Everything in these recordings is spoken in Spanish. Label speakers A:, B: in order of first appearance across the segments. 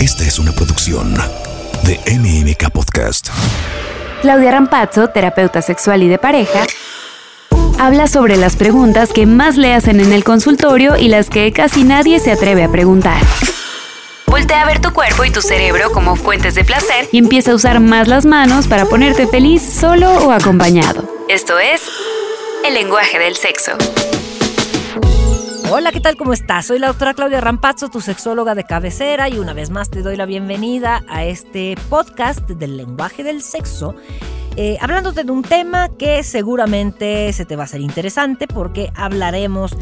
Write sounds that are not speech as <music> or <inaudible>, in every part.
A: Esta es una producción de MMK Podcast.
B: Claudia Rampazzo, terapeuta sexual y de pareja, habla sobre las preguntas que más le hacen en el consultorio y las que casi nadie se atreve a preguntar. Voltea a ver tu cuerpo y tu cerebro como fuentes de placer y empieza a usar más las manos para ponerte feliz solo o acompañado. Esto es el lenguaje del sexo.
C: Hola, ¿qué tal? ¿Cómo estás? Soy la doctora Claudia Rampazzo, tu sexóloga de cabecera, y una vez más te doy la bienvenida a este podcast del lenguaje del sexo, eh, hablándote de un tema que seguramente se te va a hacer interesante porque hablaremos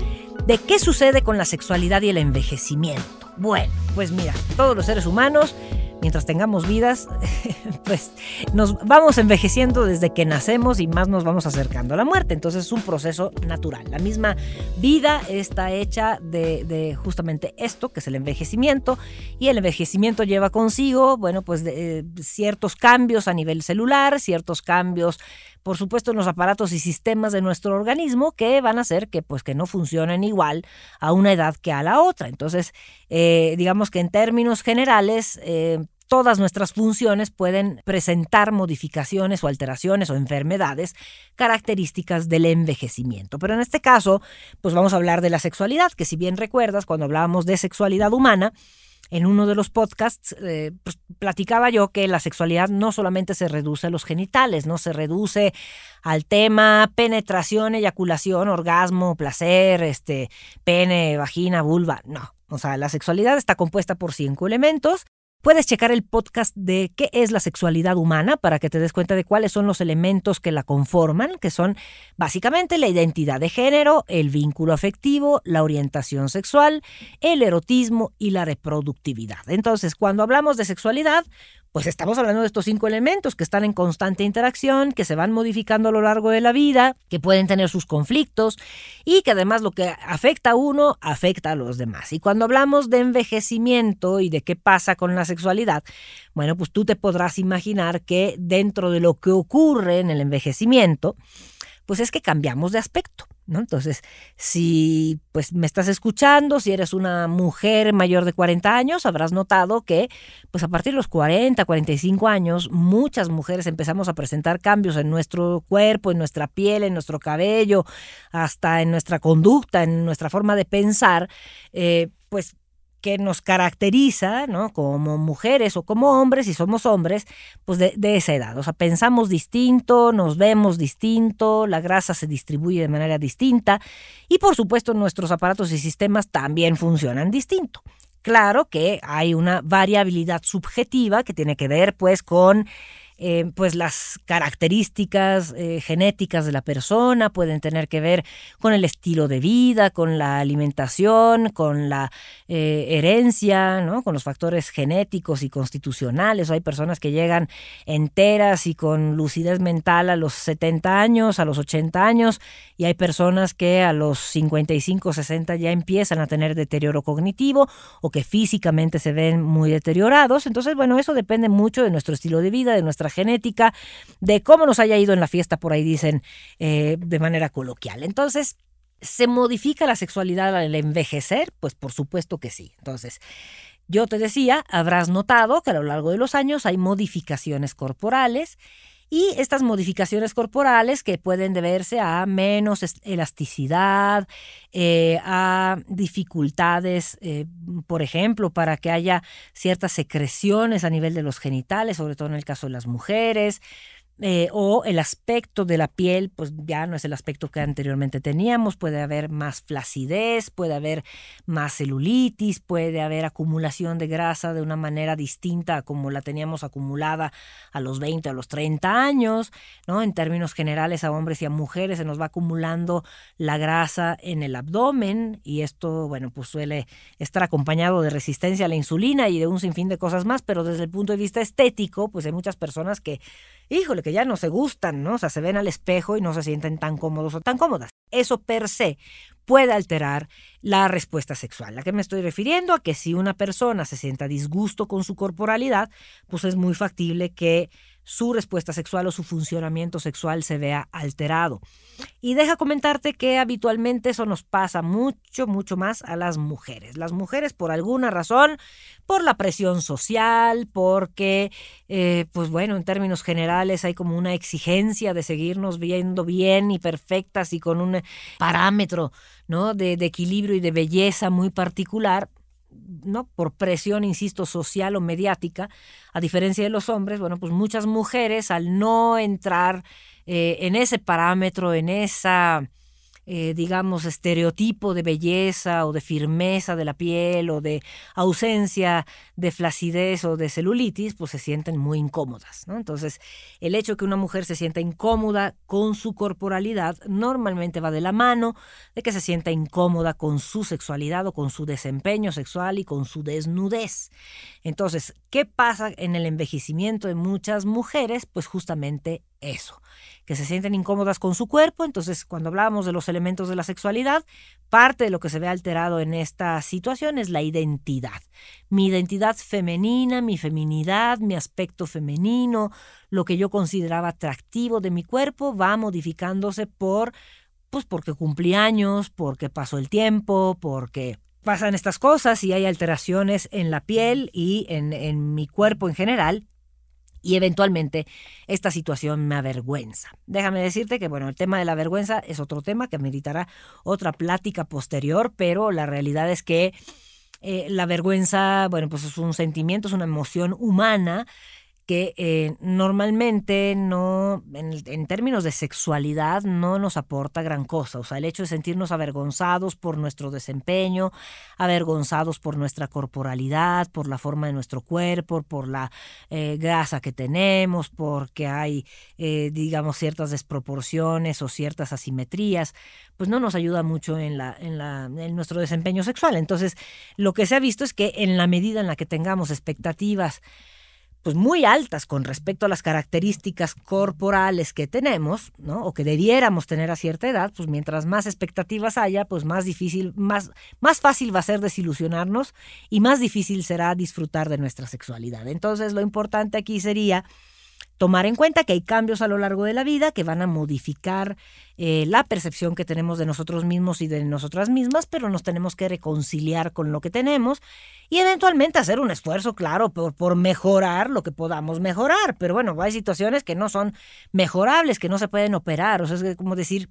C: de qué sucede con la sexualidad y el envejecimiento. Bueno, pues mira, todos los seres humanos, mientras tengamos vidas, <laughs> pues nos vamos envejeciendo desde que nacemos y más nos vamos acercando a la muerte. Entonces es un proceso natural. La misma vida está hecha de, justamente esto, que es el envejecimiento, y el envejecimiento lleva consigo, bueno, pues eh, ciertos cambios a nivel celular, ciertos cambios por supuesto, en los aparatos y sistemas de nuestro organismo que van a hacer que, pues, que no funcionen igual a una edad que a la otra. Entonces, eh, digamos que en términos generales, eh, todas nuestras funciones pueden presentar modificaciones o alteraciones o enfermedades características del envejecimiento. Pero en este caso, pues vamos a hablar de la sexualidad, que si bien recuerdas, cuando hablábamos de sexualidad humana, en uno de los podcasts eh, pues, platicaba yo que la sexualidad no solamente se reduce a los genitales, no se reduce al tema penetración, eyaculación, orgasmo, placer, este, pene, vagina, vulva, no. O sea, la sexualidad está compuesta por cinco elementos Puedes checar el podcast de qué es la sexualidad humana para que te des cuenta de cuáles son los elementos que la conforman, que son básicamente la identidad de género, el vínculo afectivo, la orientación sexual, el erotismo y la reproductividad. Entonces, cuando hablamos de sexualidad, pues estamos hablando de estos cinco elementos que están en constante interacción, que se van modificando a lo largo de la vida, que pueden tener sus conflictos y que además lo que afecta a uno afecta a los demás. Y cuando hablamos de envejecimiento y de qué pasa con la sexualidad, bueno, pues tú te podrás imaginar que dentro de lo que ocurre en el envejecimiento, pues es que cambiamos de aspecto. Entonces, si pues me estás escuchando, si eres una mujer mayor de 40 años, habrás notado que pues a partir de los 40, 45 años, muchas mujeres empezamos a presentar cambios en nuestro cuerpo, en nuestra piel, en nuestro cabello, hasta en nuestra conducta, en nuestra forma de pensar, eh, pues que nos caracteriza, ¿no? Como mujeres o como hombres, si somos hombres, pues de, de, esa edad. O sea, pensamos distinto, nos vemos distinto, la grasa se distribuye de manera distinta y por supuesto nuestros aparatos y sistemas también funcionan distinto. Claro que hay una variabilidad subjetiva que tiene que ver pues con eh, pues las características eh, genéticas de la persona pueden tener que ver con el estilo de vida, con la alimentación, con la eh, herencia, ¿no? con los factores genéticos y constitucionales. hay personas que llegan enteras y con lucidez mental a los 70 años, a los 80 años, y hay personas que a los 55, 60 ya empiezan a tener deterioro cognitivo o que físicamente se ven muy deteriorados. Entonces, bueno, eso depende mucho de nuestro estilo de vida, de nuestra genética, de cómo nos haya ido en la fiesta, por ahí dicen eh, de manera coloquial. Entonces, ¿se modifica la sexualidad al envejecer? Pues por supuesto que sí. Entonces, yo te decía, habrás notado que a lo largo de los años hay modificaciones corporales y estas modificaciones corporales que pueden deberse a menos elasticidad, eh, a dificultades, eh, por ejemplo, para que haya ciertas secreciones a nivel de los genitales, sobre todo en el caso de las mujeres, eh, o el aspecto de la piel, pues ya no es el aspecto que anteriormente teníamos, puede haber más flacidez, puede haber más celulitis, puede haber acumulación de grasa de una manera distinta a como la teníamos acumulada a los 20, a los 30 años, ¿no? En términos generales a hombres y a mujeres se nos va acumulando la grasa en el abdomen y esto, bueno, pues suele estar acompañado de resistencia a la insulina y de un sinfín de cosas más, pero desde el punto de vista estético, pues hay muchas personas que híjole, que ya no se gustan, ¿no? O sea, se ven al espejo y no se sienten tan cómodos o tan cómodas. Eso per se puede alterar la respuesta sexual. ¿A qué me estoy refiriendo? A que si una persona se sienta disgusto con su corporalidad, pues es muy factible que su respuesta sexual o su funcionamiento sexual se vea alterado. Y deja comentarte que habitualmente eso nos pasa mucho, mucho más a las mujeres. Las mujeres por alguna razón, por la presión social, porque, eh, pues bueno, en términos generales hay como una exigencia de seguirnos viendo bien y perfectas y con un parámetro ¿no? de, de equilibrio y de belleza muy particular, ¿no? por presión, insisto, social o mediática, a diferencia de los hombres, bueno, pues muchas mujeres al no entrar eh, en ese parámetro, en esa eh, digamos, estereotipo de belleza o de firmeza de la piel o de ausencia de flacidez o de celulitis, pues se sienten muy incómodas. ¿no? Entonces, el hecho de que una mujer se sienta incómoda con su corporalidad normalmente va de la mano de que se sienta incómoda con su sexualidad o con su desempeño sexual y con su desnudez. Entonces, ¿qué pasa en el envejecimiento de muchas mujeres? Pues justamente eso que se sienten incómodas con su cuerpo. Entonces, cuando hablábamos de los elementos de la sexualidad, parte de lo que se ve alterado en esta situación es la identidad. Mi identidad femenina, mi feminidad, mi aspecto femenino, lo que yo consideraba atractivo de mi cuerpo va modificándose por, pues porque cumplí años, porque pasó el tiempo, porque pasan estas cosas y hay alteraciones en la piel y en, en mi cuerpo en general y eventualmente esta situación me avergüenza. Déjame decirte que, bueno, el tema de la vergüenza es otro tema que meditará otra plática posterior, pero la realidad es que eh, la vergüenza, bueno, pues es un sentimiento, es una emoción humana que eh, normalmente no, en, términos de sexualidad, no nos aporta gran cosa. O sea, el hecho de sentirnos avergonzados por nuestro desempeño, avergonzados por nuestra corporalidad, por la forma de nuestro cuerpo, por la eh, grasa que tenemos, porque hay, eh, digamos, ciertas desproporciones o ciertas asimetrías, pues no nos ayuda mucho en, la, en, nuestro desempeño sexual. Entonces, lo que se ha visto es que en la medida en la que tengamos expectativas, pues muy altas con respecto a las características corporales que tenemos, ¿no? O que debiéramos tener a cierta edad, pues mientras más expectativas haya, pues más difícil, más, más fácil va a ser desilusionarnos y más difícil será disfrutar de nuestra sexualidad. Entonces, lo importante aquí sería tomar en cuenta que hay cambios a lo largo de la vida que van a modificar eh, la percepción que tenemos de nosotros mismos y de nosotras mismas, pero nos tenemos que reconciliar con lo que tenemos y eventualmente hacer un esfuerzo, claro, por, por mejorar lo que podamos mejorar. Pero bueno, hay situaciones que no son mejorables, que no se pueden operar. O sea, es como decir,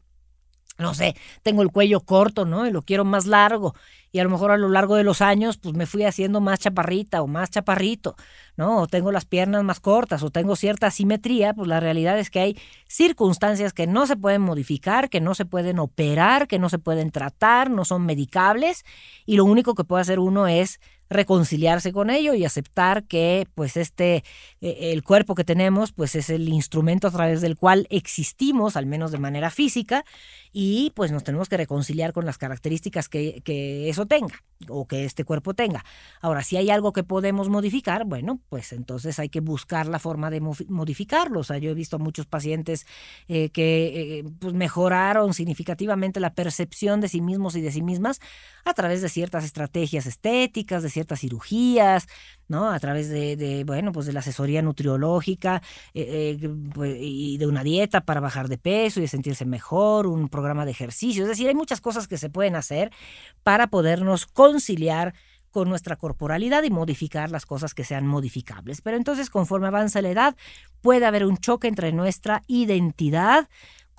C: no sé, tengo el cuello corto, ¿no? Y lo quiero más largo. Y a lo mejor a lo largo de los años, pues me fui haciendo más chaparrita o más chaparrito, ¿no? O tengo las piernas más cortas o tengo cierta asimetría, pues la realidad es que hay circunstancias que no se pueden modificar, que no se pueden operar, que no se pueden tratar, no son medicables. Y lo único que puede hacer uno es reconciliarse con ello y aceptar que pues este eh, el cuerpo que tenemos pues es el instrumento a través del cual existimos al menos de manera física y pues nos tenemos que reconciliar con las características que, que eso tenga o que este cuerpo tenga. Ahora, si hay algo que podemos modificar, bueno, pues entonces hay que buscar la forma de modificarlo. O sea, yo he visto a muchos pacientes eh, que eh, pues mejoraron significativamente la percepción de sí mismos y de sí mismas a través de ciertas estrategias estéticas, de ciertas cirugías, ¿no? A través de, bueno, pues de la asesoría nutriológica eh, pues, y de una dieta para bajar de peso y sentirse mejor, un programa de ejercicio. Es decir, hay muchas cosas que se pueden hacer para podernos conciliar con nuestra corporalidad y modificar las cosas que sean modificables. Pero entonces, conforme avanza la edad, puede haber un choque entre nuestra identidad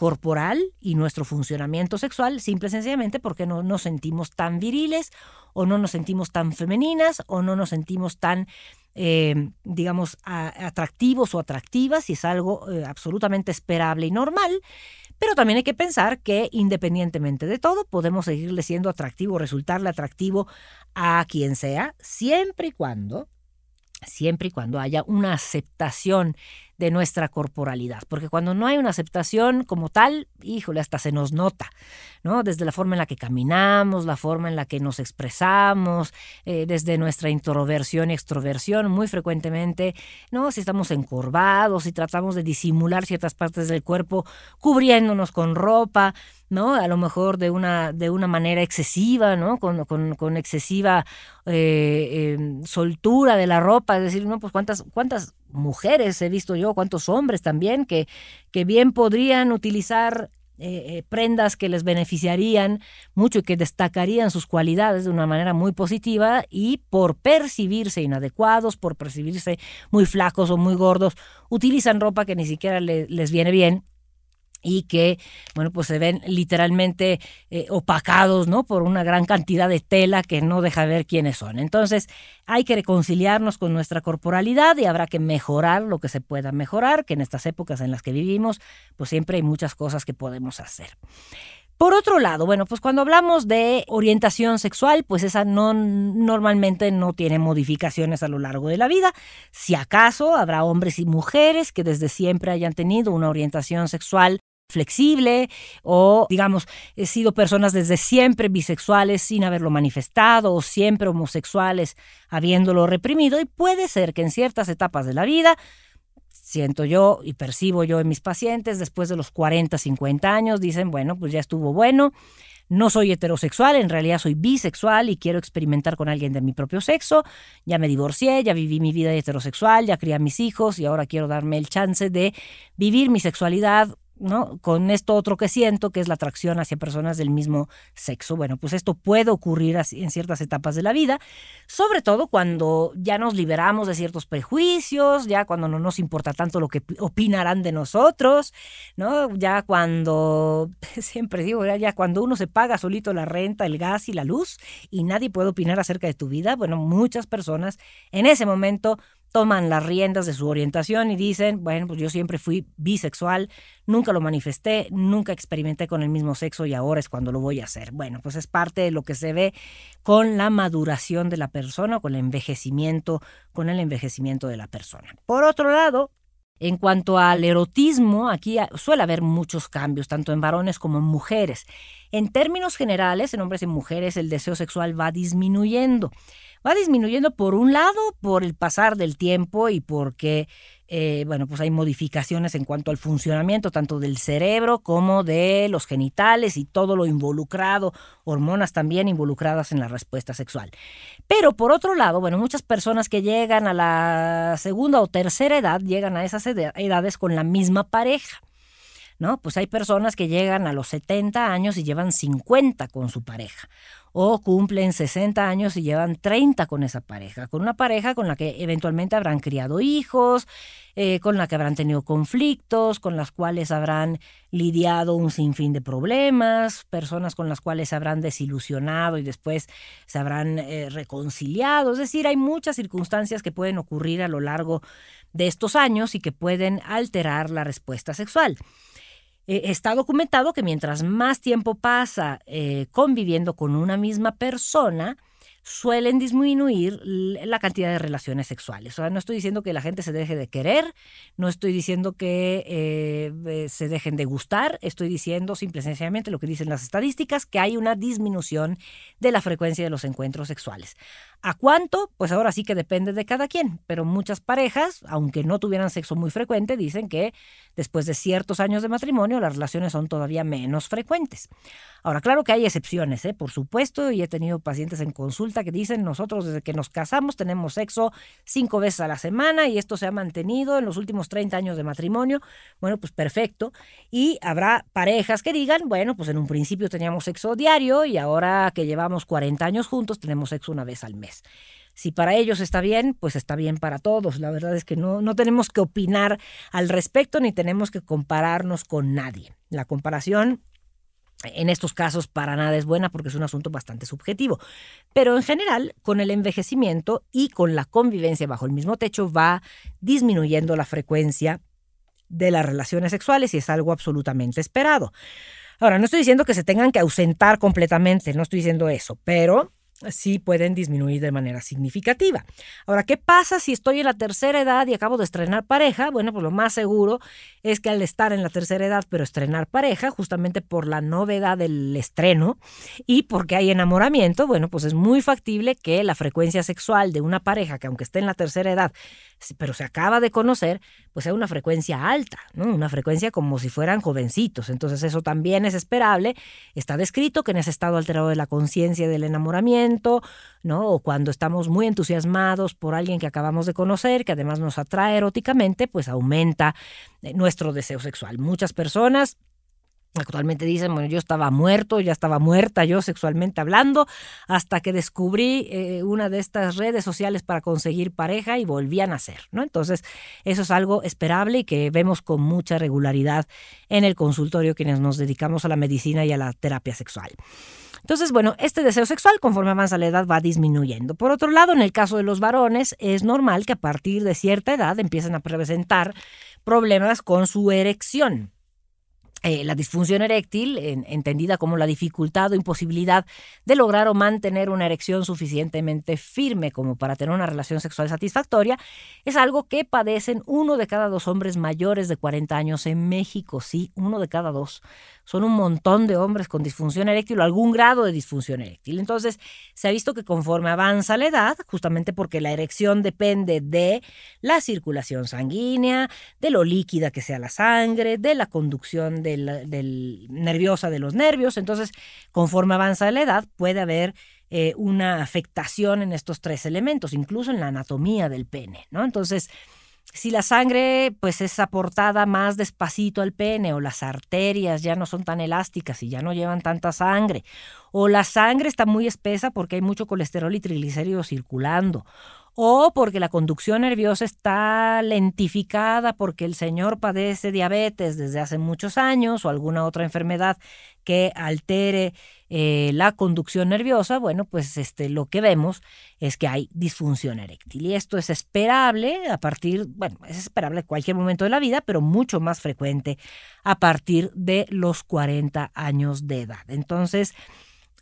C: corporal y nuestro funcionamiento sexual, simple y sencillamente porque no nos sentimos tan viriles o no nos sentimos tan femeninas o no nos sentimos tan, eh, digamos, atractivos o atractivas, y es algo eh, absolutamente esperable y normal. Pero también hay que pensar que independientemente de todo, podemos seguirle siendo atractivo, resultarle atractivo a quien sea, siempre y cuando, siempre y cuando haya una aceptación de nuestra corporalidad, porque cuando no hay una aceptación como tal, híjole, hasta se nos nota, ¿no? Desde la forma en la que caminamos, la forma en la que nos expresamos, eh, desde nuestra introversión y extroversión, muy frecuentemente, ¿no? Si estamos encorvados, si tratamos de disimular ciertas partes del cuerpo cubriéndonos con ropa, ¿no? A lo mejor de una, de una manera excesiva, ¿no? Con, con, excesiva eh, em, soltura de la ropa, es decir, ¿no? Pues cuántas, cuántas mujeres he visto yo, cuántos hombres también, que, que bien podrían utilizar eh, eh, prendas que les beneficiarían mucho y que destacarían sus cualidades de una manera muy positiva y por percibirse inadecuados, por percibirse muy flacos o muy gordos, utilizan ropa que ni siquiera les viene bien y que, bueno, pues se ven literalmente eh, opacados, ¿no? Por una gran cantidad de tela que no deja ver quiénes son. Entonces, hay que reconciliarnos con nuestra corporalidad y habrá que mejorar lo que se pueda mejorar, que en estas épocas en las que vivimos, pues siempre hay muchas cosas que podemos hacer. Por otro lado, bueno, pues cuando hablamos de orientación sexual, pues esa no normalmente no tiene modificaciones a lo largo de la vida. Si acaso habrá hombres y mujeres que desde siempre hayan tenido una orientación sexual flexible o, digamos, he sido personas desde siempre bisexuales sin haberlo manifestado o siempre homosexuales habiéndolo reprimido. Y puede ser que en ciertas etapas de la vida siento yo y percibo yo en mis pacientes después de los 40, 50 años, dicen, bueno, pues ya estuvo bueno, no soy heterosexual, en realidad soy bisexual y quiero experimentar con alguien de mi propio sexo, ya me divorcié, ya viví mi vida heterosexual, ya crié a mis hijos y ahora quiero darme el chance de vivir mi sexualidad ¿no? Con esto otro que siento, que es la atracción hacia personas del mismo sexo. Bueno, pues esto puede ocurrir en ciertas etapas de la vida, sobre todo cuando ya nos liberamos de ciertos prejuicios, ya cuando no nos importa tanto lo que opinarán de nosotros, ¿no? Ya cuando, <laughs> siempre digo, ya cuando uno se paga solito la renta, el gas y la luz y nadie puede opinar acerca de tu vida, bueno, muchas personas en ese momento toman las riendas de su orientación y dicen, bueno, pues yo siempre fui bisexual, nunca lo manifesté, nunca experimenté con el mismo sexo y ahora es cuando lo voy a hacer. Bueno, pues es parte de lo que se ve con la maduración de la persona, con el envejecimiento, con el envejecimiento de la persona. Por otro lado, en cuanto al erotismo, aquí suele haber muchos cambios, tanto en varones como en mujeres. En términos generales, en hombres y mujeres, el deseo sexual va disminuyendo va disminuyendo por un lado por el pasar del tiempo y porque, eh, bueno, pues hay modificaciones en cuanto al funcionamiento tanto del cerebro como de los genitales y todo lo involucrado, hormonas también involucradas en la respuesta sexual. Pero por otro lado, bueno, muchas personas que llegan a la segunda o tercera edad llegan a esas edades con la misma pareja. ¿No? Pues hay personas que llegan a los 70 años y llevan 50 con su pareja o cumplen 60 años y llevan 30 con esa pareja, con una pareja con la que eventualmente habrán criado hijos, eh, con la que habrán tenido conflictos, con las cuales habrán lidiado un sinfín de problemas, personas con las cuales se habrán desilusionado y después se habrán eh, reconciliado. Es decir, hay muchas circunstancias que pueden ocurrir a lo largo de estos años y que pueden alterar la respuesta sexual. Eh, está documentado que mientras más tiempo pasa eh, conviviendo con una misma persona, suelen disminuir la cantidad de relaciones sexuales. O sea, no estoy diciendo que la gente se deje de querer, no estoy diciendo que eh, se dejen de gustar, estoy diciendo simple sencillamente lo que dicen las estadísticas, que hay una disminución de la frecuencia de los encuentros sexuales. ¿A cuánto? Pues ahora sí que depende de cada quien, pero muchas parejas, aunque no tuvieran sexo muy frecuente, dicen que después de ciertos años de matrimonio las relaciones son todavía menos frecuentes. Ahora, claro que hay excepciones, ¿eh? por supuesto, y he tenido pacientes en consulta que dicen, nosotros desde que nos casamos tenemos sexo cinco veces a la semana y esto se ha mantenido en los últimos 30 años de matrimonio. Bueno, pues perfecto. Y habrá parejas que digan, bueno, pues en un principio teníamos sexo diario y ahora que llevamos 40 años juntos tenemos sexo una vez al mes. Si para ellos está bien, pues está bien para todos. La verdad es que no, no tenemos que opinar al respecto ni tenemos que compararnos con nadie. La comparación en estos casos para nada es buena porque es un asunto bastante subjetivo. Pero en general, con el envejecimiento y con la convivencia bajo el mismo techo va disminuyendo la frecuencia de las relaciones sexuales y es algo absolutamente esperado. Ahora, no estoy diciendo que se tengan que ausentar completamente, no estoy diciendo eso, pero sí pueden disminuir de manera significativa. Ahora, ¿qué pasa si estoy en la tercera edad y acabo de estrenar pareja? Bueno, pues lo más seguro es que al estar en la tercera edad, pero estrenar pareja, justamente por la novedad del estreno y porque hay enamoramiento, bueno, pues es muy factible que la frecuencia sexual de una pareja que aunque esté en la tercera edad, pero se acaba de conocer, pues sea una frecuencia alta, ¿no? Una frecuencia como si fueran jovencitos. Entonces eso también es esperable. Está descrito que en ese estado alterado de la conciencia del enamoramiento, enamoramiento, ¿no? O cuando estamos muy entusiasmados por alguien que acabamos de conocer, que además nos atrae eróticamente, pues aumenta eh, nuestro deseo sexual. Muchas personas Actualmente dicen, bueno, yo estaba muerto, ya estaba muerta yo sexualmente hablando, hasta que descubrí eh, una de estas redes sociales para conseguir pareja y volví a nacer, ¿no? Entonces, eso es algo esperable y que vemos con mucha regularidad en el consultorio quienes nos dedicamos a la medicina y a la terapia sexual. Entonces, bueno, este deseo sexual conforme avanza la edad va disminuyendo. Por otro lado, en el caso de los varones, es normal que a partir de cierta edad empiecen a presentar problemas con su erección. Eh, la disfunción eréctil, entendida como la dificultad o imposibilidad de lograr o mantener una erección suficientemente firme como para tener una relación sexual satisfactoria, es algo que padecen uno de cada dos hombres mayores de 40 años en México, sí, uno de cada dos son un montón de hombres con disfunción eréctil o algún grado de disfunción eréctil. Entonces, se ha visto que conforme avanza la edad, justamente porque la erección depende de la circulación sanguínea, de lo líquida que sea la sangre, de la conducción del, nerviosa de los nervios, entonces, conforme avanza la edad, puede haber eh, una afectación en estos tres elementos, incluso en la anatomía del pene, ¿no? Entonces, si la sangre pues es aportada más despacito al pene o las arterias ya no son tan elásticas y ya no llevan tanta sangre o la sangre está muy espesa porque hay mucho colesterol y triglicéridos circulando o porque la conducción nerviosa está lentificada porque el señor padece diabetes desde hace muchos años o alguna otra enfermedad que altere eh, la conducción nerviosa, bueno, pues este, lo que vemos es que hay disfunción eréctil. Y esto es esperable a partir, bueno, es esperable en cualquier momento de la vida, pero mucho más frecuente a partir de los 40 años de edad. Entonces,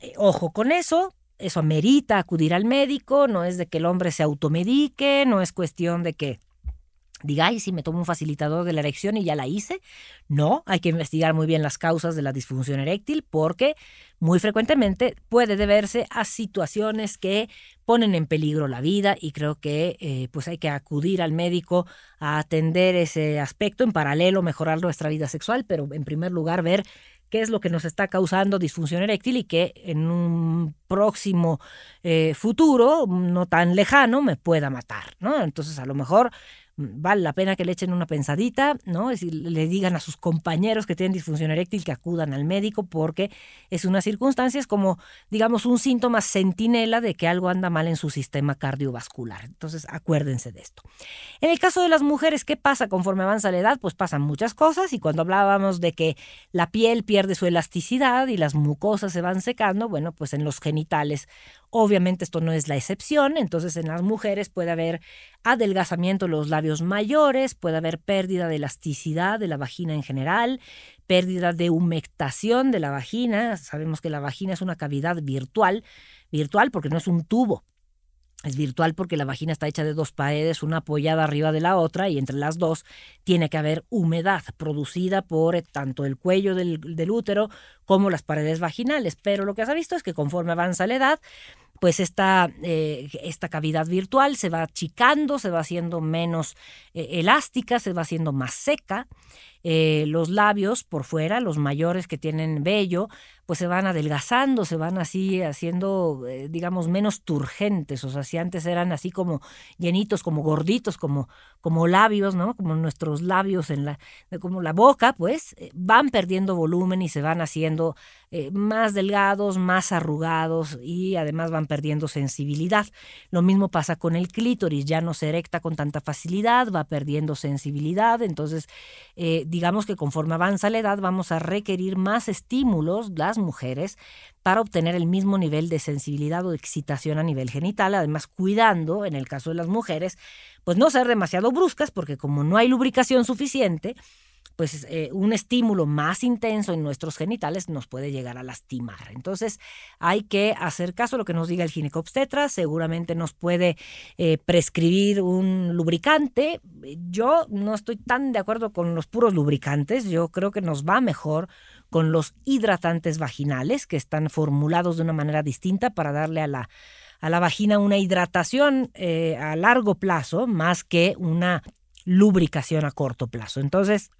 C: eh, ojo con eso, eso amerita acudir al médico, no es de que el hombre se automedique, no es cuestión de que diga, ay, si me tomo un facilitador de la erección y ya la hice. No, hay que investigar muy bien las causas de la disfunción eréctil porque muy frecuentemente puede deberse a situaciones que ponen en peligro la vida y creo que eh, pues hay que acudir al médico a atender ese aspecto, en paralelo mejorar nuestra vida sexual, pero en primer lugar ver qué es lo que nos está causando disfunción eréctil y que en un próximo eh, futuro, no tan lejano, me pueda matar, ¿no? Entonces, a lo mejor vale la pena que le echen una pensadita, ¿no? Es le digan a sus compañeros que tienen disfunción eréctil que acudan al médico porque es una circunstancia, es como, digamos, un síntoma centinela de que algo anda mal en su sistema cardiovascular. Entonces, acuérdense de esto. En el caso de las mujeres, ¿qué pasa conforme avanza la edad? Pues pasan muchas cosas y cuando hablábamos de que la piel pierde su elasticidad y las mucosas se van secando, bueno, pues en los genitales Obviamente esto no es la excepción, entonces en las mujeres puede haber adelgazamiento de los labios mayores, puede haber pérdida de elasticidad de la vagina en general, pérdida de humectación de la vagina. Sabemos que la vagina es una cavidad virtual, virtual porque no es un tubo, es virtual porque la vagina está hecha de dos paredes, una apoyada arriba de la otra, y entre las dos tiene que haber humedad producida por eh, tanto el cuello del, útero como las paredes vaginales. Pero lo que se ha visto es que conforme avanza la edad, pues esta, eh, esta cavidad virtual se va achicando, se va haciendo menos eh, elástica, se va haciendo más seca. Eh, los labios por fuera, los mayores que tienen vello, pues se van adelgazando, se van así haciendo, digamos, menos turgentes. O sea, si antes eran así como llenitos, como gorditos, como, como labios, ¿no? Como nuestros labios en la, como la boca, pues van perdiendo volumen y se van haciendo más delgados, más arrugados y además van perdiendo sensibilidad. Lo mismo pasa con el clítoris, ya no se erecta con tanta facilidad, va perdiendo sensibilidad, entonces eh, digamos que conforme avanza la edad vamos a requerir más estímulos las mujeres para obtener el mismo nivel de sensibilidad o excitación a nivel genital, además cuidando, en el caso de las mujeres, pues no ser demasiado bruscas, porque como no hay lubricación suficiente, pues eh, un estímulo más intenso en nuestros genitales nos puede llegar a lastimar. Entonces hay que hacer caso a lo que nos diga el ginecobstetra, seguramente nos puede eh, prescribir un lubricante. Yo no estoy tan de acuerdo con los puros lubricantes, yo creo que nos va mejor con los hidratantes vaginales que están formulados de una manera distinta para darle a la, a la vagina una hidratación eh, a largo plazo más que una lubricación a corto plazo. Entonces,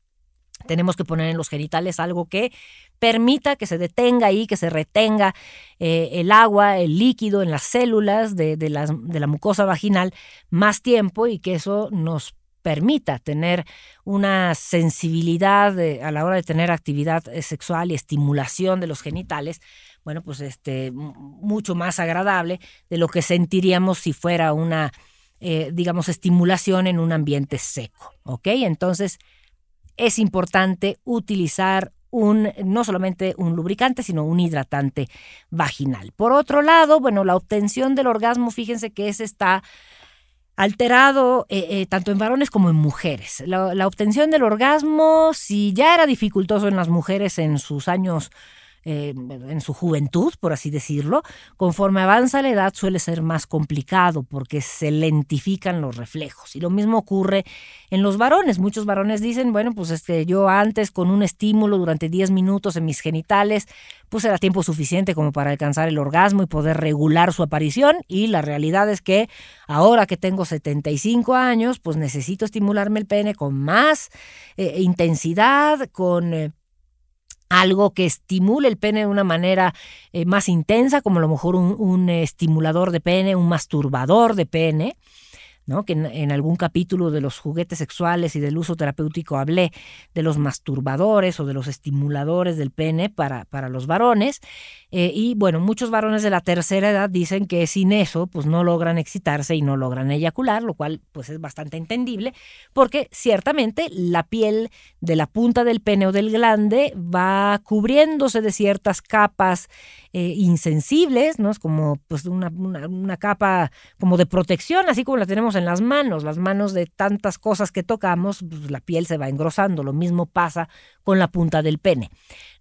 C: Tenemos que poner en los genitales algo que permita que se detenga ahí, que se retenga eh, el agua, el líquido en las células de, de, la, de la mucosa vaginal más tiempo y que eso nos permita tener una sensibilidad a la hora de tener actividad eh, sexual y estimulación de los genitales, bueno, pues este, mucho más agradable de lo que sentiríamos si fuera una, eh, digamos, estimulación en un ambiente seco, ¿ok? Entonces, es importante utilizar un, no solamente un lubricante, sino un hidratante vaginal. Por otro lado, bueno, la obtención del orgasmo, fíjense que ese está alterado eh, eh, tanto en varones como en mujeres. La, la, obtención del orgasmo, si ya era dificultoso en las mujeres en sus años eh, en su juventud, por así decirlo, conforme avanza la edad suele ser más complicado porque se lentifican los reflejos. Y lo mismo ocurre en los varones. Muchos varones dicen, bueno, pues este, yo antes con un estímulo durante 10 minutos en mis genitales, pues era tiempo suficiente como para alcanzar el orgasmo y poder regular su aparición. Y la realidad es que ahora que tengo 75 años, pues necesito estimularme el pene con más eh, intensidad, con... Eh, algo que estimule el pene de una manera eh, más intensa, como a lo mejor un, un, estimulador de pene, un masturbador de pene, que en, algún capítulo de los juguetes sexuales y del uso terapéutico hablé de los masturbadores o de los estimuladores del pene para, para los varones. Eh, y bueno, muchos varones de la tercera edad dicen que sin eso pues no logran excitarse y no logran eyacular, lo cual pues es bastante entendible porque ciertamente la piel de la punta del pene o del glande va cubriéndose de ciertas capas eh, insensibles, ¿no? Es como pues una, una, capa como de protección, así como la tenemos en las manos, las manos de tantas cosas que tocamos, pues, la piel se va engrosando, lo mismo pasa con la punta del pene,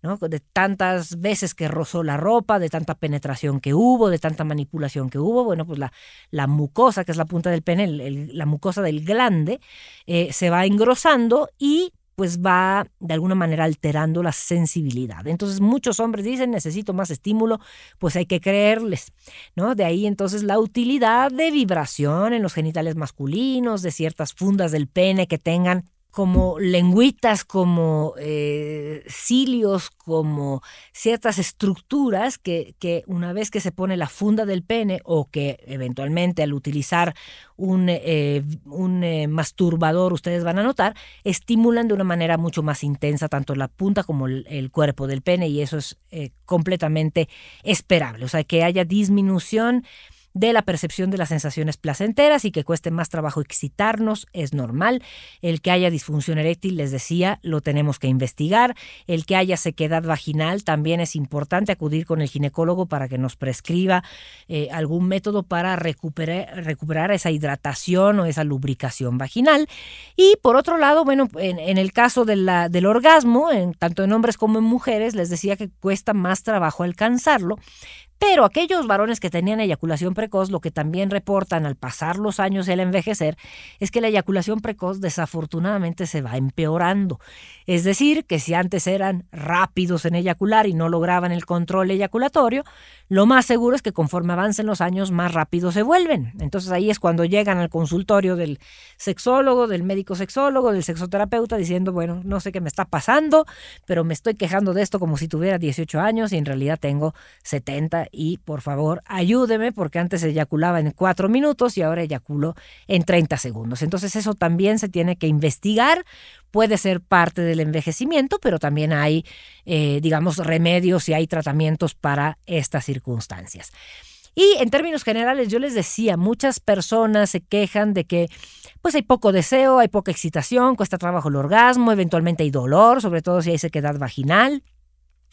C: ¿no? De tantas veces que rozó la ropa, de tanta penetración que hubo, de tanta manipulación que hubo, bueno, pues la, la mucosa, que es la punta del pene, la mucosa del glande, eh, se va engrosando y pues va de alguna manera alterando la sensibilidad. Entonces muchos hombres dicen necesito más estímulo, pues hay que creerles, ¿no? De ahí entonces la utilidad de vibración en los genitales masculinos, de ciertas fundas del pene que tengan como lengüitas, como eh, cilios, como ciertas estructuras que, una vez que se pone la funda del pene o que eventualmente al utilizar un, eh, eh, masturbador ustedes van a notar, estimulan de una manera mucho más intensa tanto la punta como el, el cuerpo del pene y eso es completamente esperable. O sea, que haya disminución de la percepción de las sensaciones placenteras y que cueste más trabajo excitarnos es normal. El que haya disfunción eréctil, les decía, lo tenemos que investigar. El que haya sequedad vaginal, también es importante acudir con el ginecólogo para que nos prescriba eh, algún método para recuperar, recuperar esa hidratación o esa lubricación vaginal. Y por otro lado, bueno, en, el caso del orgasmo, en, tanto en hombres como en mujeres, les decía que cuesta más trabajo alcanzarlo. Pero aquellos varones que tenían eyaculación precoz, lo que también reportan al pasar los años y al envejecer, es que la eyaculación precoz desafortunadamente se va empeorando. Es decir, que si antes eran rápidos en eyacular y no lograban el control eyaculatorio, lo más seguro es que conforme avancen los años más rápido se vuelven. Entonces ahí es cuando llegan al consultorio del sexólogo, del médico sexólogo, del sexoterapeuta diciendo, bueno, no sé qué me está pasando, pero me estoy quejando de esto como si tuviera 18 años y en realidad tengo 70 y por favor ayúdeme porque antes eyaculaba en cuatro minutos y ahora eyaculo en 30 segundos. Entonces eso también se tiene que investigar, puede ser parte del envejecimiento, pero también hay, eh, digamos, remedios y hay tratamientos para estas circunstancias. Y en términos generales, yo les decía, muchas personas se quejan de que pues hay poco deseo, hay poca excitación, cuesta trabajo el orgasmo, eventualmente hay dolor, sobre todo si hay sequedad vaginal.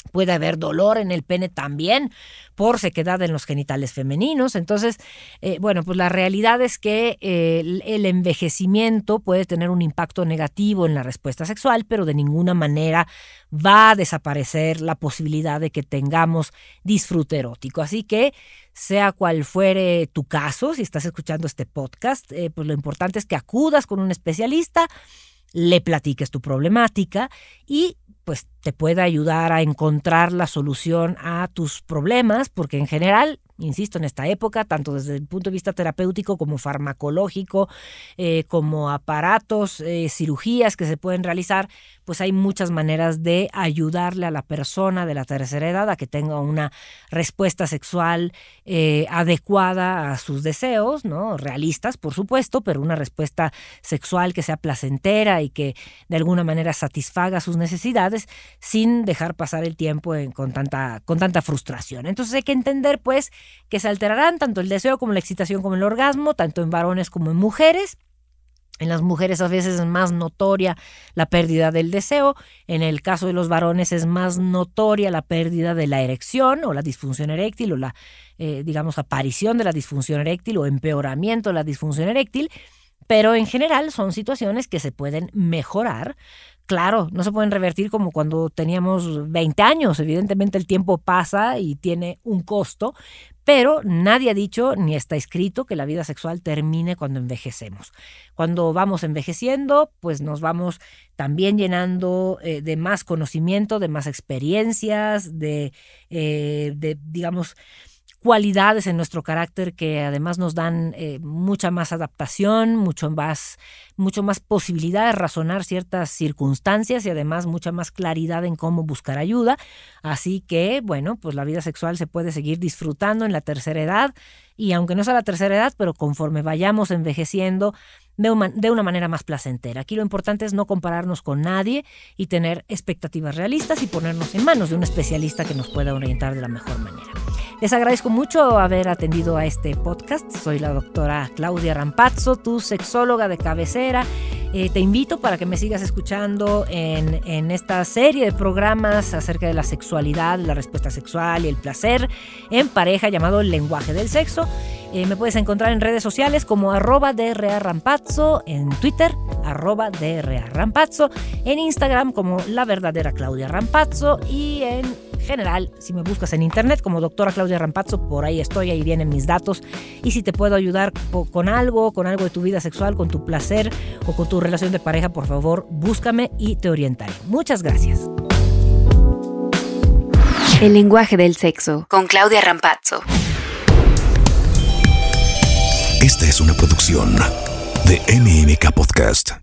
C: Puede haber dolor en el pene también por sequedad en los genitales femeninos. Entonces, eh, bueno, pues la realidad es que eh, el, envejecimiento puede tener un impacto negativo en la respuesta sexual, pero de ninguna manera va a desaparecer la posibilidad de que tengamos disfrute erótico. Así que, sea cual fuere tu caso, si estás escuchando este podcast, eh, pues lo importante es que acudas con un especialista le platiques tu problemática y pues te pueda ayudar a encontrar la solución a tus problemas, porque en general insisto, en esta época, tanto desde el punto de vista terapéutico como farmacológico, eh, como aparatos, eh, cirugías que se pueden realizar, pues hay muchas maneras de ayudarle a la persona de la tercera edad a que tenga una respuesta sexual eh, adecuada a sus deseos, ¿no? Realistas, por supuesto, pero una respuesta sexual que sea placentera y que de alguna manera satisfaga sus necesidades sin dejar pasar el tiempo con, tanta, con tanta frustración. Entonces hay que entender, pues, que se alterarán tanto el deseo como la excitación como el orgasmo, tanto en varones como en mujeres. En las mujeres a veces es más notoria la pérdida del deseo, en el caso de los varones es más notoria la pérdida de la erección o la disfunción eréctil o la, eh, digamos, aparición de la disfunción eréctil o empeoramiento de la disfunción eréctil, pero en general son situaciones que se pueden mejorar Claro, no se pueden revertir como cuando teníamos 20 años. Evidentemente el tiempo pasa y tiene un costo, pero nadie ha dicho ni está escrito que la vida sexual termine cuando envejecemos. Cuando vamos envejeciendo, pues nos vamos también llenando eh, de más conocimiento, de más experiencias, de, eh, de digamos, cualidades en nuestro carácter que además nos dan eh, mucha más adaptación, mucho más, mucho más posibilidad de razonar ciertas circunstancias y además mucha más claridad en cómo buscar ayuda. Así que, bueno, pues la vida sexual se puede seguir disfrutando en la tercera edad y aunque no sea la tercera edad, pero conforme vayamos envejeciendo, de una, manera más placentera. Aquí lo importante es no compararnos con nadie y tener expectativas realistas y ponernos en manos de un especialista que nos pueda orientar de la mejor manera. Les agradezco mucho haber atendido a este podcast. Soy la doctora Claudia Rampazzo, tu sexóloga de cabecera. Eh, te invito para que me sigas escuchando en, en, esta serie de programas acerca de la sexualidad, la respuesta sexual y el placer en pareja llamado lenguaje del sexo. Eh, me puedes encontrar en redes sociales como arroba DRA Rampazzo, en Twitter arroba DRA Rampazzo, en Instagram como la verdadera Claudia Rampazzo y en general, si me buscas en internet como doctora Claudia Rampazzo, por ahí estoy, ahí vienen mis datos. Y si te puedo ayudar con algo, con algo de tu vida sexual, con tu placer o con tu relación de pareja, por favor, búscame y te orientaré. Muchas gracias.
B: El lenguaje del sexo con Claudia Rampazzo.
A: Esta es una producción de MMK Podcast.